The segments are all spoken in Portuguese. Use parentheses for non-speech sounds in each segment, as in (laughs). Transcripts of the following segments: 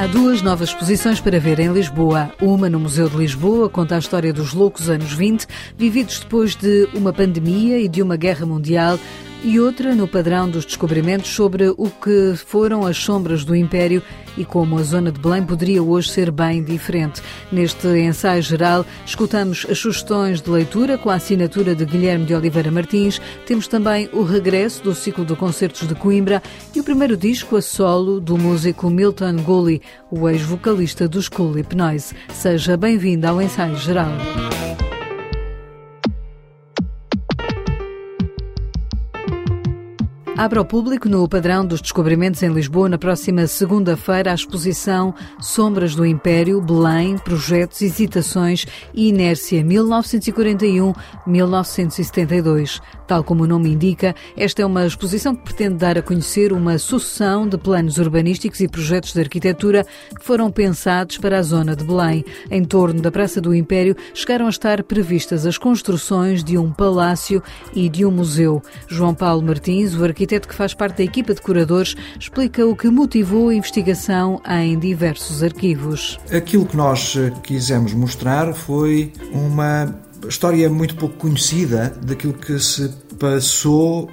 Há duas novas exposições para ver em Lisboa. Uma no Museu de Lisboa conta a história dos loucos anos 20, vividos depois de uma pandemia e de uma guerra mundial, e outra no padrão dos descobrimentos sobre o que foram as sombras do Império e como a zona de Belém poderia hoje ser bem diferente. Neste ensaio geral, escutamos as sugestões de leitura com a assinatura de Guilherme de Oliveira Martins. Temos também o regresso do ciclo de concertos de Coimbra e o primeiro disco a solo do músico Milton Gully, o ex-vocalista dos Cool Noise. Seja bem-vindo ao ensaio geral. Abre ao público no padrão dos descobrimentos em Lisboa na próxima segunda-feira a exposição Sombras do Império, Belém, Projetos, Hesitações e Inércia 1941-1972. Tal como o nome indica, esta é uma exposição que pretende dar a conhecer uma sucessão de planos urbanísticos e projetos de arquitetura que foram pensados para a zona de Belém. Em torno da Praça do Império chegaram a estar previstas as construções de um palácio e de um museu. João Paulo Martins, o arquiteto que faz parte da equipa de curadores, explica o que motivou a investigação em diversos arquivos. Aquilo que nós eh, quisemos mostrar foi uma história muito pouco conhecida daquilo que se passou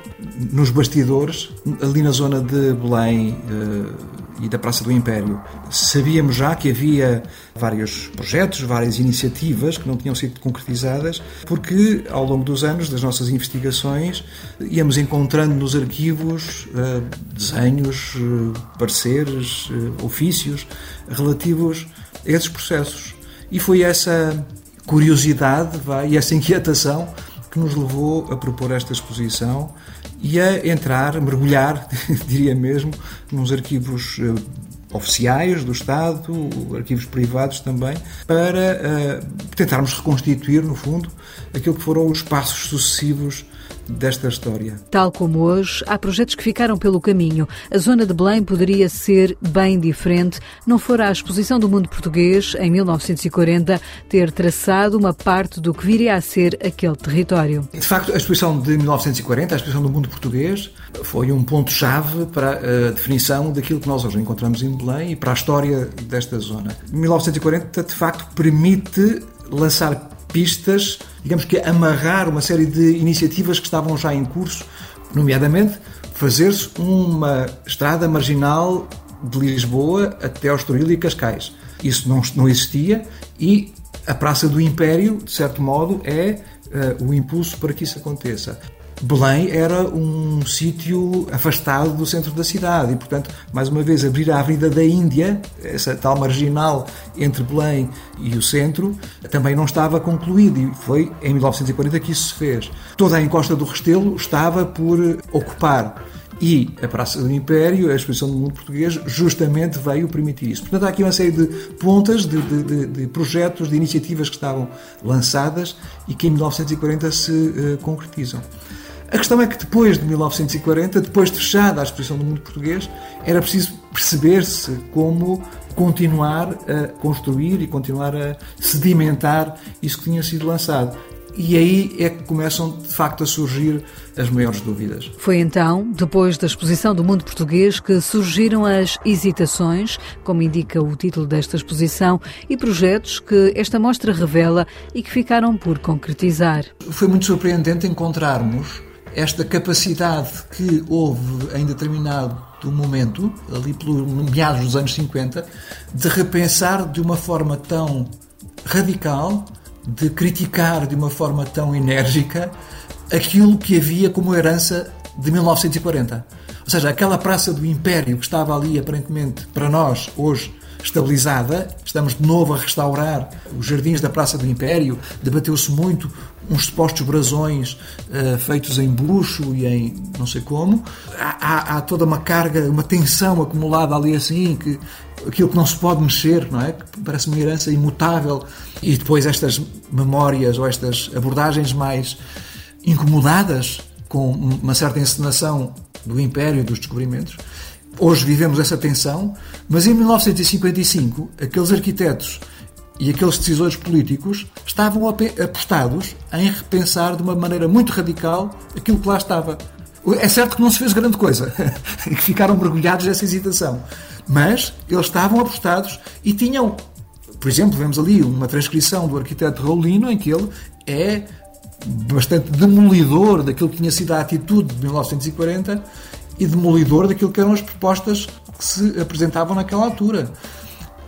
nos bastidores, ali na zona de Belém eh, e da Praça do Império. Sabíamos já que havia vários projetos, várias iniciativas que não tinham sido concretizadas, porque ao longo dos anos das nossas investigações íamos encontrando nos arquivos uh, desenhos, uh, pareceres, uh, ofícios relativos a esses processos. E foi essa curiosidade e essa inquietação que nos levou a propor esta exposição e a entrar, mergulhar, (laughs) diria mesmo, nos arquivos uh, oficiais do Estado, arquivos privados também, para uh, tentarmos reconstituir, no fundo, aquilo que foram os passos sucessivos desta história. Tal como hoje, há projetos que ficaram pelo caminho. A zona de Belém poderia ser bem diferente, não fora a exposição do mundo português, em 1940, ter traçado uma parte do que viria a ser aquele território. De facto, a exposição de 1940, a exposição do mundo português, foi um ponto-chave para a definição daquilo que nós hoje encontramos em Belém e para a história desta zona. 1940, de facto, permite lançar pistas, digamos que amarrar uma série de iniciativas que estavam já em curso, nomeadamente fazer-se uma estrada marginal de Lisboa até ao Estoril e Cascais. Isso não, não existia e a Praça do Império, de certo modo, é uh, o impulso para que isso aconteça. Belém era um sítio afastado do centro da cidade e, portanto, mais uma vez, abrir a Avenida da Índia, essa tal marginal entre Belém e o centro, também não estava concluído e foi em 1940 que isso se fez. Toda a encosta do Restelo estava por ocupar e a Praça do Império, a exposição do mundo português, justamente veio permitir isso. Portanto, há aqui uma série de pontas, de, de, de projetos, de iniciativas que estavam lançadas e que em 1940 se uh, concretizam. A questão é que depois de 1940, depois de fechada a exposição do mundo português, era preciso perceber-se como continuar a construir e continuar a sedimentar isso que tinha sido lançado. E aí é que começam de facto a surgir as maiores dúvidas. Foi então, depois da exposição do mundo português, que surgiram as hesitações, como indica o título desta exposição, e projetos que esta mostra revela e que ficaram por concretizar. Foi muito surpreendente encontrarmos esta capacidade que houve em determinado momento, ali pelo meados dos anos 50, de repensar de uma forma tão radical, de criticar de uma forma tão enérgica aquilo que havia como herança de 1940. Ou seja, aquela Praça do Império que estava ali aparentemente para nós hoje estabilizada, estamos de novo a restaurar os jardins da Praça do Império, debateu-se muito uns supostos brasões uh, feitos em bruxo e em não sei como. Há, há, toda uma carga, uma tensão acumulada ali assim, que aquilo que não se pode mexer, não é? Parece uma herança imutável. E depois estas memórias ou estas abordagens mais incomodadas com uma certa encenação do Império dos descobrimentos. Hoje vivemos essa tensão, mas em 1955, aqueles arquitetos e aqueles decisores políticos estavam apostados em repensar de uma maneira muito radical aquilo que lá estava. É certo que não se fez grande coisa, (laughs) que ficaram mergulhados nessa hesitação. Mas eles estavam apostados e tinham, por exemplo, vemos ali uma transcrição do arquiteto Raulino em que ele é bastante demolidor daquilo que tinha sido a atitude de 1940 e demolidor daquilo que eram as propostas que se apresentavam naquela altura.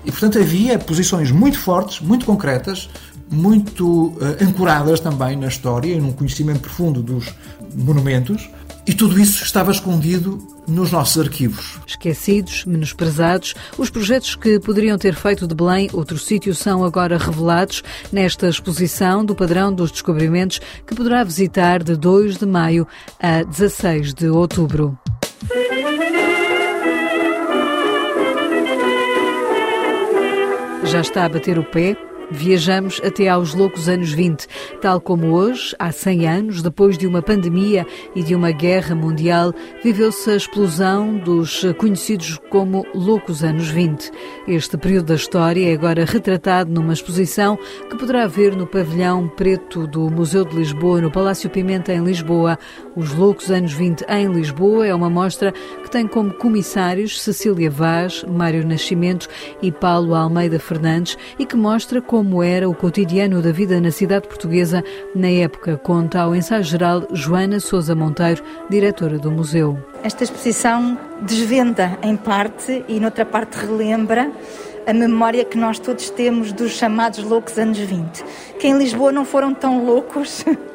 E, portanto, havia posições muito fortes, muito concretas, muito uh, ancoradas também na história e num conhecimento profundo dos monumentos, e tudo isso estava escondido nos nossos arquivos. Esquecidos, menosprezados, os projetos que poderiam ter feito de Belém outro sítio são agora revelados nesta exposição do Padrão dos Descobrimentos que poderá visitar de 2 de maio a 16 de outubro. Já está a bater o pé Viajamos até aos loucos anos 20, tal como hoje, há 100 anos, depois de uma pandemia e de uma guerra mundial, viveu-se a explosão dos conhecidos como loucos anos 20. Este período da história é agora retratado numa exposição que poderá ver no pavilhão preto do Museu de Lisboa, no Palácio Pimenta, em Lisboa. Os loucos anos 20 em Lisboa é uma mostra que tem como comissários Cecília Vaz, Mário Nascimento e Paulo Almeida Fernandes e que mostra como era o cotidiano da vida na cidade portuguesa na época, conta ao ensaio geral Joana Sousa Monteiro, diretora do museu. Esta exposição desvenda em parte e noutra parte relembra a memória que nós todos temos dos chamados loucos anos 20, que em Lisboa não foram tão loucos (laughs)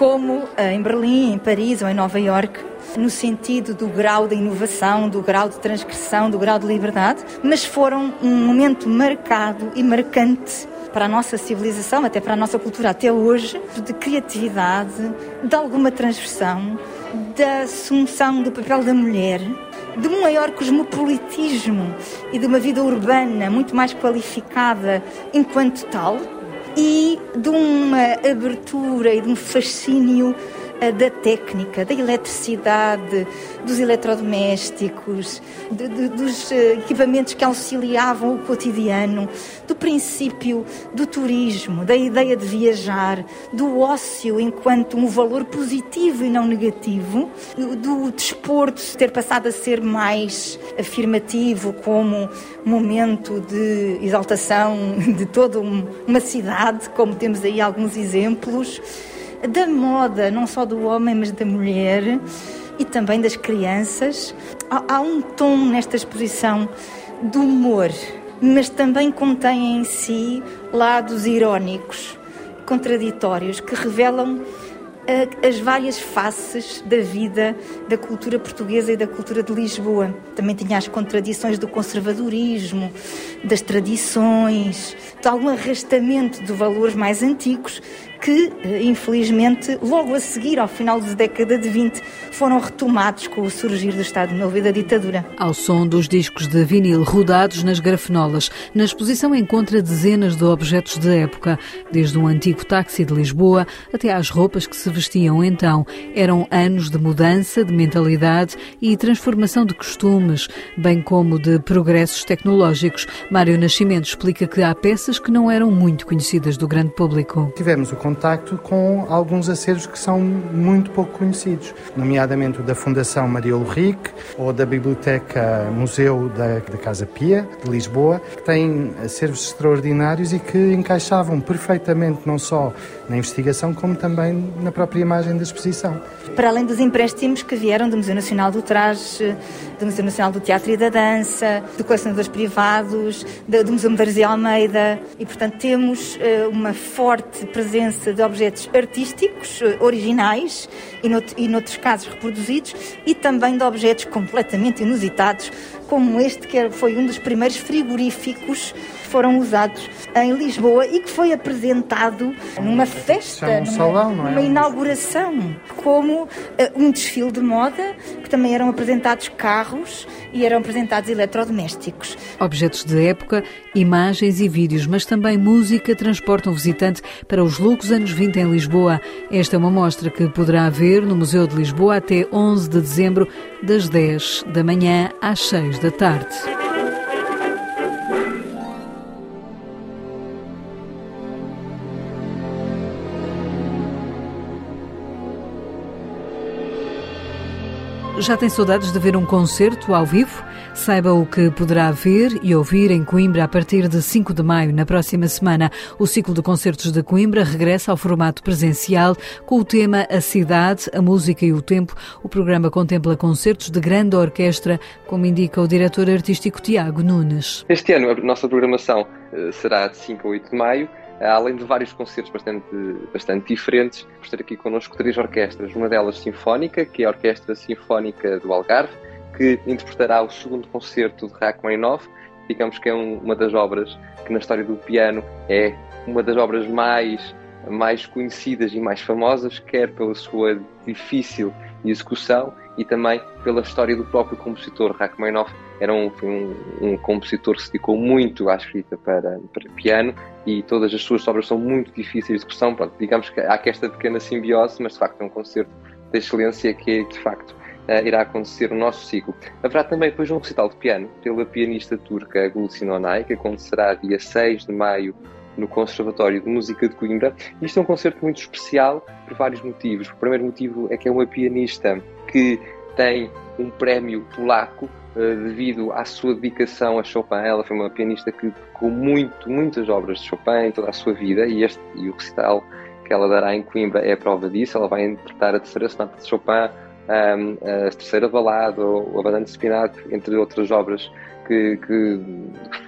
como eh, em Berlim, em Paris ou em Nova Iorque, no sentido do grau de inovação, do grau de transgressão, do grau de liberdade, mas foram um momento marcado e marcante para a nossa civilização, até para a nossa cultura até hoje, de criatividade, de alguma transversão, da assunção do papel da mulher, de um maior cosmopolitismo e de uma vida urbana muito mais qualificada enquanto tal, e de uma abertura e de um fascínio da técnica, da eletricidade, dos eletrodomésticos, de, de, dos eh, equipamentos que auxiliavam o cotidiano, do princípio do turismo, da ideia de viajar, do ócio enquanto um valor positivo e não negativo, do desporto ter passado a ser mais afirmativo como momento de exaltação de toda uma cidade, como temos aí alguns exemplos da moda, não só do homem, mas da mulher e também das crianças. Há, há um tom nesta exposição de humor, mas também contém em si lados irónicos, contraditórios, que revelam as várias faces da vida da cultura portuguesa e da cultura de Lisboa. Também tinha as contradições do conservadorismo, das tradições, de algum arrastamento de valores mais antigos que, eh, infelizmente, logo a seguir, ao final da década de 20, foram retomados com o surgir do Estado Novo e da ditadura. Ao som dos discos de vinil rodados nas grafenolas, na exposição encontra dezenas de objetos de época, desde um antigo táxi de Lisboa até às roupas que se vestiam então. Eram anos de mudança, de mentalidade e transformação de costumes, bem como de progressos tecnológicos. Mário Nascimento explica que há peças que não eram muito conhecidas do grande público. Tivemos o contacto com alguns acervos que são muito pouco conhecidos, nomeadamente o da Fundação Maria Ulrich ou da Biblioteca Museu da, da Casa Pia, de Lisboa, que têm acervos extraordinários e que encaixavam perfeitamente não só na investigação, como também na própria imagem da exposição. Para além dos empréstimos que vieram do Museu Nacional do Traje, do Museu Nacional do Teatro e da Dança, de colecionadores privados, do Museu Maria Almeida, e portanto temos uh, uma forte presença de objetos artísticos eh, originais e, nout e noutros casos reproduzidos e também de objetos completamente inusitados, como este que foi um dos primeiros frigoríficos foram usados em Lisboa e que foi apresentado numa festa, um numa, salão, é? numa inauguração, como uh, um desfile de moda, que também eram apresentados carros e eram apresentados eletrodomésticos. Objetos de época, imagens e vídeos, mas também música transportam o visitante para os loucos anos 20 em Lisboa. Esta é uma mostra que poderá ver no Museu de Lisboa até 11 de dezembro, das 10 da manhã às 6 da tarde. Já tem saudades de ver um concerto ao vivo? Saiba o que poderá ver e ouvir em Coimbra a partir de 5 de maio, na próxima semana. O ciclo de concertos de Coimbra regressa ao formato presencial com o tema A Cidade, a Música e o Tempo. O programa contempla concertos de grande orquestra, como indica o diretor artístico Tiago Nunes. Este ano a nossa programação eh, será de 5 a 8 de maio além de vários concertos bastante, bastante diferentes, vamos ter aqui connosco três orquestras. Uma delas sinfónica, que é a Orquestra Sinfónica do Algarve, que interpretará o segundo concerto de Rachmaninoff. Digamos que é um, uma das obras que na história do piano é uma das obras mais, mais conhecidas e mais famosas, quer pela sua difícil execução e também pela história do próprio compositor. Rachmaninoff era um, um, um, compositor que se dedicou muito à escrita para, para piano e todas as suas obras são muito difíceis de execução. Pronto, digamos que há esta pequena simbiose, mas de facto é um concerto de excelência que de facto uh, irá acontecer no nosso ciclo. Haverá também depois um recital de piano pela pianista turca Gulsin Onay, que acontecerá dia 6 de maio no Conservatório de Música de Coimbra. Isto é um concerto muito especial por vários motivos. O primeiro motivo é que é uma pianista que tem um prémio polaco uh, devido à sua dedicação a Chopin. Ela foi uma pianista que tocou muito, muitas obras de Chopin toda a sua vida e, este, e o recital que ela dará em Coimbra é a prova disso. Ela vai interpretar a terceira sonata de Chopin, um, a terceira balada, ou a Badante Spinato, entre outras obras que, que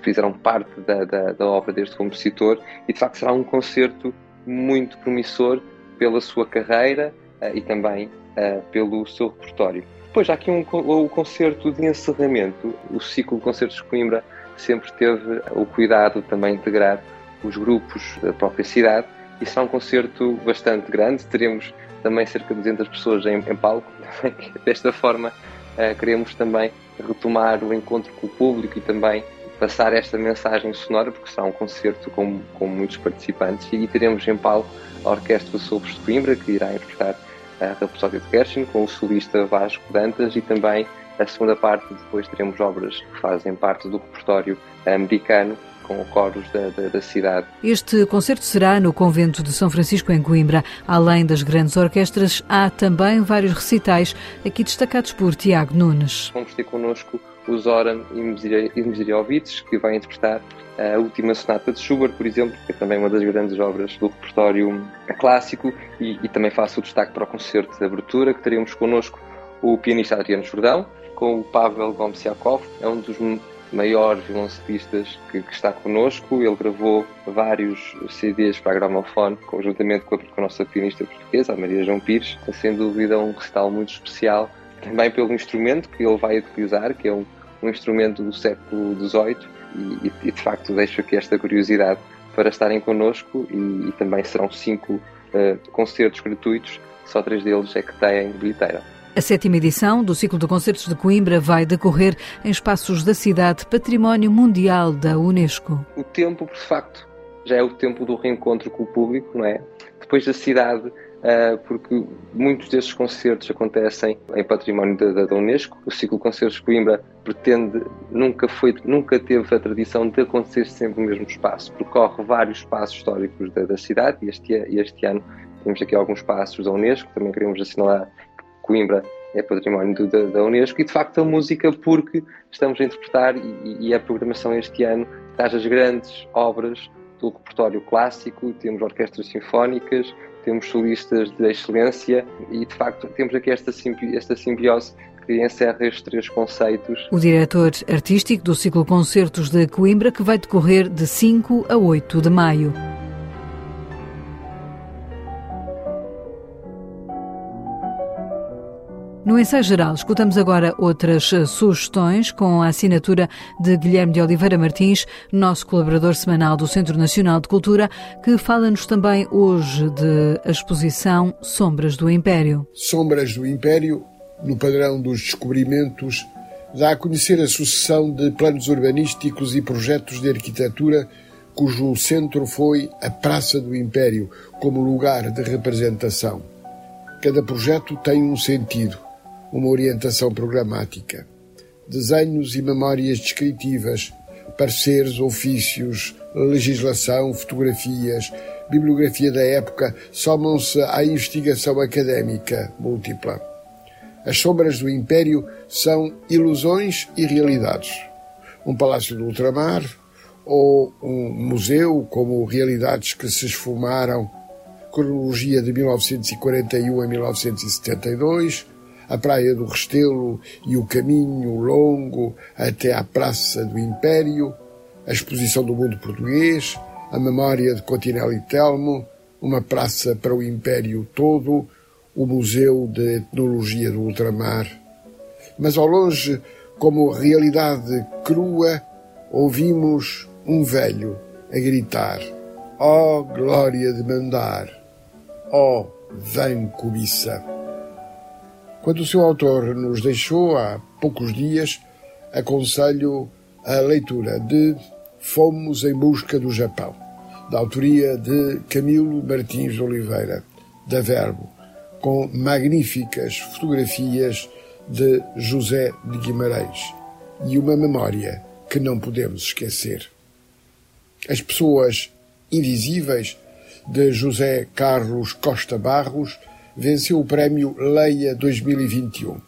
fizeram parte da, da, da, obra deste compositor. E de facto será um concerto muito promissor pela sua carreira uh, e também uh, pelo seu repertório. Depois há aqui um, o concerto de encerramento. O ciclo de concertos de Coimbra sempre teve o cuidado de também integrar os grupos da própria cidade e será um concerto bastante grande. Teremos também cerca de 200 pessoas em, em palco. (laughs) Desta forma, uh, queremos também retomar o encontro com o público e também passar esta mensagem sonora, porque será um concerto com, com muitos participantes. E teremos em palco a Orquestra Sopros de Coimbra, que irá interpretar a Rapsódia de Gershwin, com o solista Vasco Dantas e também a segunda parte, depois teremos obras que fazem parte do repertório americano com coros da, da, da, cidade. Este concerto será no Convento de São Francisco, em Coimbra. Além das grandes orquestras, há também vários recitais, aqui destacados por Tiago Nunes. Vamos ter connosco o Zoran Imziriovic, que vai interpretar a última sonata de Schubert, por exemplo, que é também uma das grandes obras do repertório clássico, e, e também faço o destaque para o concerto de abertura, que teremos connosco o pianista Adriano Jordão, com o Pavel Gomsiakov, é um dos maiores violoncelistas que, que, está connosco. Ele gravou vários CDs para a gramofone, conjuntamente com a, com a nossa pianista portuguesa, a Maria João Pires. Sem dúvida um recital muito especial também pelo instrumento que ele vai utilizar, que é um, um instrumento do século XVIII, e, e, de facto deixo aqui esta curiosidade para estarem connosco e, e também serão cinco uh, concertos gratuitos, só três deles é que têm bilheteira. A sétima edição do ciclo de concertos de Coimbra vai decorrer em espaços da cidade Património Mundial da Unesco. O tempo, de facto, já é o tempo do reencontro com o público, não é? Depois da cidade porque muitos desses concertos acontecem em património da, da, Unesco. O ciclo concertos Coimbra pretende, nunca, foi, nunca teve a tradição de acontecer sempre no mesmo espaço, percorre vários espaços históricos da, da cidade e este, este ano temos aqui alguns espaços da Unesco, também queremos assinalar que Coimbra é património da, da, Unesco. E de facto a música porque estamos a interpretar e, e a programação este ano traz as grandes obras do repertório clássico, temos orquestras sinfónicas, temos solistas de excelência e, de facto, temos aqui esta, simbi esta simbiose que encerra estes três conceitos. O diretor artístico do ciclo Concertos de Coimbra, que vai decorrer de 5 a 8 de maio. No ensaio geral, escutamos agora outras eh, sugestões com a assinatura de Guilherme de Oliveira Martins, nosso colaborador semanal do Centro Nacional de Cultura, que fala-nos também hoje de a exposição Sombras do Império. Sombras do Império, no padrão dos descobrimentos, dá a conhecer a sucessão de planos urbanísticos e projetos de arquitetura cujo centro foi a Praça do Império como lugar de representação. Cada projeto tem um sentido uma orientação programática. Desenhos e memórias descritivas, pareceres, ofícios, legislação, fotografias, bibliografia da época somam-se à investigação académica múltipla. As sombras do Império são ilusões e realidades. Um palácio do ultramar ou um museu como realidades que se esfumaram, cronologia de 1941 a 1972, a Praia do Restelo e o caminho longo até à Praça do Império, a exposição do mundo português, a memória de Cotinelli Telmo, uma praça para o Império todo, o Museu de Etnologia do Ultramar. Mas ao longe, como realidade crua, ouvimos um velho a gritar: Ó oh, glória de mandar! Ó oh, vem cobiça! Quando o seu autor nos deixou há poucos dias, aconselho a leitura de Fomos em Busca do Japão, da autoria de Camilo Martins Oliveira, da Verbo, com magníficas fotografias de José de Guimarães e uma memória que não podemos esquecer. As pessoas invisíveis de José Carlos Costa Barros venceu o prémio Leia 2021.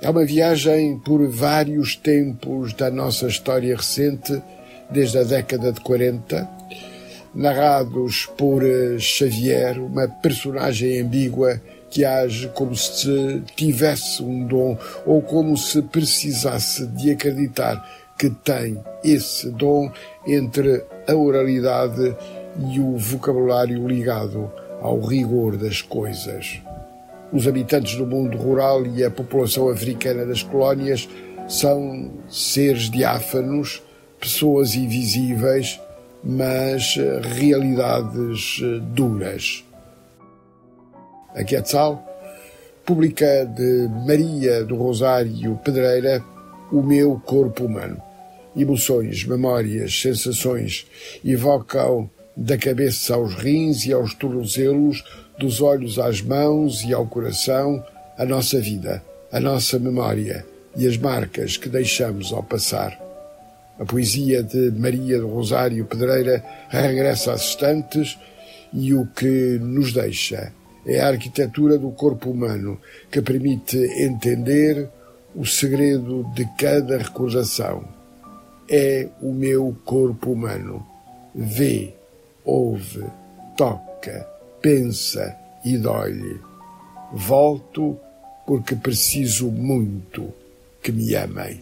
É uma viagem por vários tempos da nossa história recente, desde a década de 40, narrados por eh, Xavier, uma personagem ambígua que age como se tivesse um dom ou como se precisasse de acreditar que tem esse dom entre a oralidade e o vocabulário ligado ao rigor das coisas. Os habitantes do mundo rural e a população africana das colónias são seres diáfanos, pessoas invisíveis, mas eh, realidades eh, duras. A Quetzal publica de Maria do Rosário Pedreira o meu corpo humano. Emoções, memórias, sensações evocam da cabeça aos rins e aos tornozelos, dos olhos às mãos e ao coração, a nossa vida, a nossa memória e as marcas que deixamos ao passar. A poesia de Maria do Rosário Pedreira regressa às estantes e o que nos deixa é a arquitetura do corpo humano que permite entender o segredo de cada recordação. É o meu corpo humano. Vê ouve, toca, pensa e dói. Volto porque preciso muito que me amem.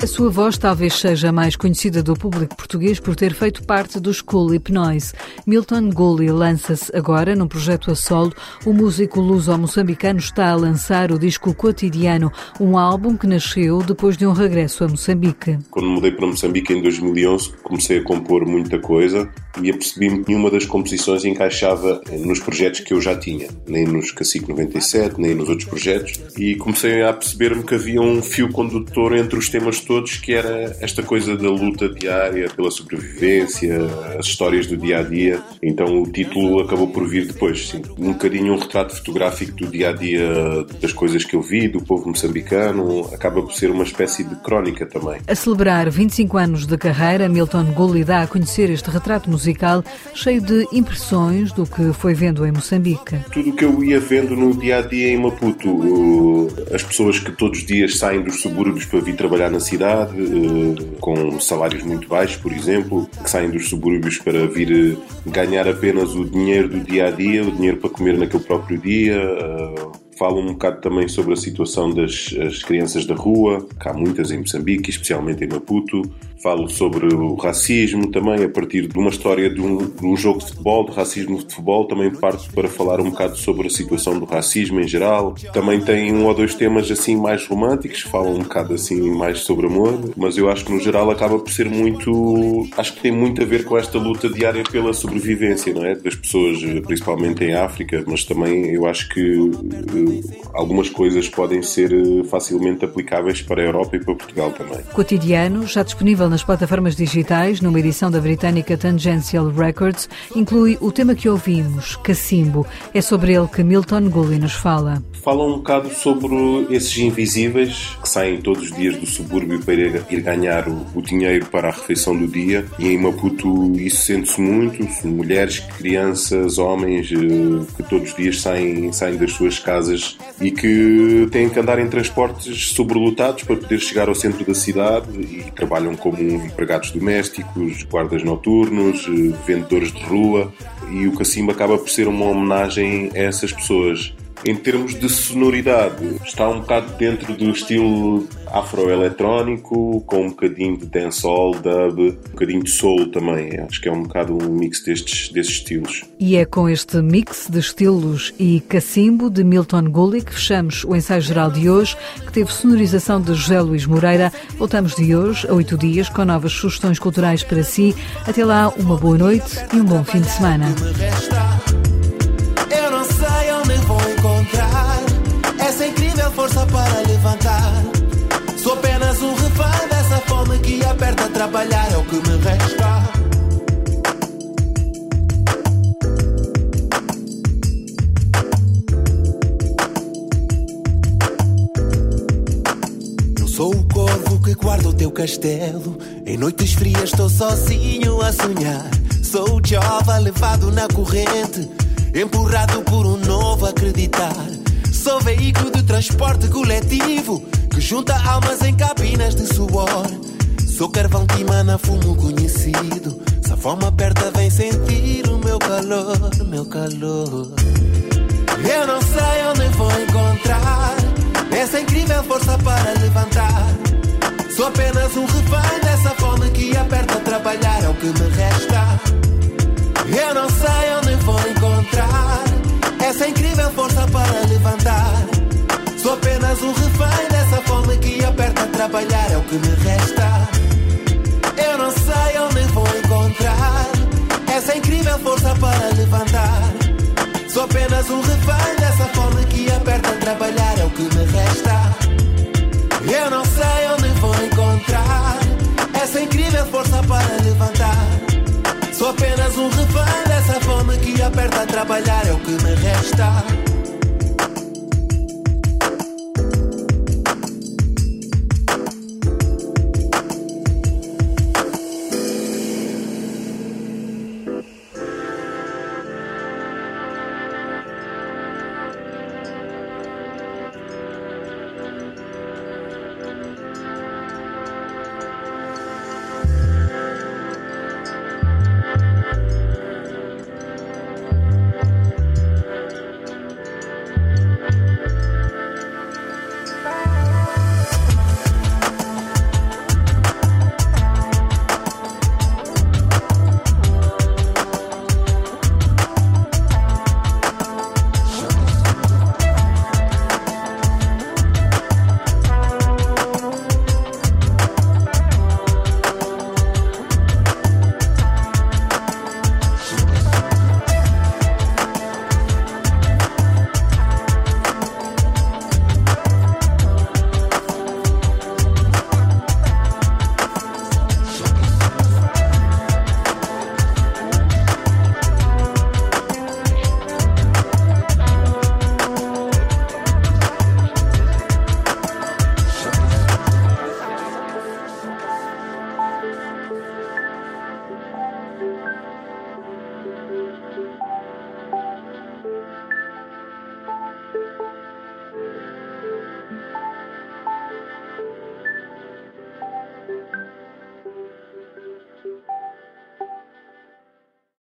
A sua voz talvez seja mais conhecida do público português por ter feito parte do School Hypnoise. Milton Gulli lança-se agora num projeto a solo. O músico luso-moçambicano está a lançar o disco Cotidiano, um álbum que nasceu depois de um regresso a Moçambique. Quando mudei para Moçambique em 2011, comecei a compor muita coisa e apercebi-me que nenhuma das composições encaixava nos projetos que eu já tinha, nem nos Cacique 97, nem nos outros projetos, e comecei a perceber-me que havia um fio condutor entre os temas todos que era esta coisa da luta diária pela sobrevivência, as histórias do dia a dia. Então o título acabou por vir depois, sim. Um bocadinho um retrato fotográfico do dia a dia das coisas que eu vi, do povo moçambicano, acaba por ser uma espécie de crónica também. A celebrar 25 anos de carreira, Milton Gulli dá a conhecer este retrato musical cheio de impressões do que foi vendo em Moçambique. Tudo o que eu ia vendo no dia a dia em Maputo, as pessoas que todos os dias saem dos subúrbios para vir trabalhar na cidade eh, com salários muito baixos, por exemplo, que saem dos subúrbios para vir eh, ganhar apenas o dinheiro do dia a dia, o dinheiro para comer naquele próprio dia. Eh, falo um bocado também sobre a situação das crianças da rua, que há muitas em Moçambique, especialmente em Maputo falo sobre o racismo também a partir de uma história de um, de um, jogo de futebol, de racismo de futebol, também parto para falar um bocado sobre a situação do racismo em geral. Também tem um ou dois temas assim mais românticos, falam um bocado assim mais sobre amor, mas eu acho que no geral acaba por ser muito, acho que tem muito a ver com esta luta diária pela sobrevivência, não é? Das pessoas, principalmente em África, mas também eu acho que uh, algumas coisas podem ser eh, facilmente aplicáveis para a Europa e para Portugal também. Cotidiano, já disponível nas nas plataformas digitais, numa edição da britânica Tangential Records, inclui o tema que ouvimos, Cacimbo. É sobre ele que Milton Gully nos fala. Fala um bocado sobre esses invisíveis que saem todos os dias do subúrbio para ir ganhar o, o dinheiro para a refeição do dia. E em Maputo isso sente-se muito. Mulheres, crianças, homens eh, que todos os dias saem, saem das suas casas e que têm que andar em transportes sobrelotados para poder chegar ao centro da cidade e trabalham como empregados domésticos, guardas noturnos, eh, vendedores de rua. E o Cacimba acaba por ser uma homenagem a essas pessoas. Em termos de sonoridade, está um bocado dentro do estilo afroeletrónico, com um bocadinho de dancehall, dub, um bocadinho de soul também. Acho que é um bocado um mix destes, desses estilos. E é com este mix de estilos e cacimbo de Milton Gulli que fechamos o ensaio geral de hoje, que teve sonorização de José Luís Moreira. Voltamos de hoje a oito dias com novas sugestões culturais para si. Até lá, uma boa noite e um bom fim de semana. Força para levantar. Sou apenas um refém dessa fome que aperta trabalhar, é o que me resta. Sou o corvo que guarda o teu castelo. Em noites frias estou sozinho a sonhar. Sou o jovem levado na corrente, empurrado por um novo acreditar. Sou veículo de transporte coletivo que junta almas em cabinas de suor. Sou carvão que emana fumo conhecido. Se a fome aperta, vem sentir o meu calor, meu calor. Eu não sei onde vou encontrar essa incrível força para levantar. Sou apenas um refém dessa fome que aperta trabalhar, é o que me resta. Eu não sei me resta. Eu não sei onde vou encontrar essa incrível força para levantar. Sou apenas um refém dessa fome que aperta a trabalhar, é o que me resta. Eu não sei onde vou encontrar essa incrível força para levantar. Sou apenas um refém dessa fome que aperta a trabalhar, é o que me resta.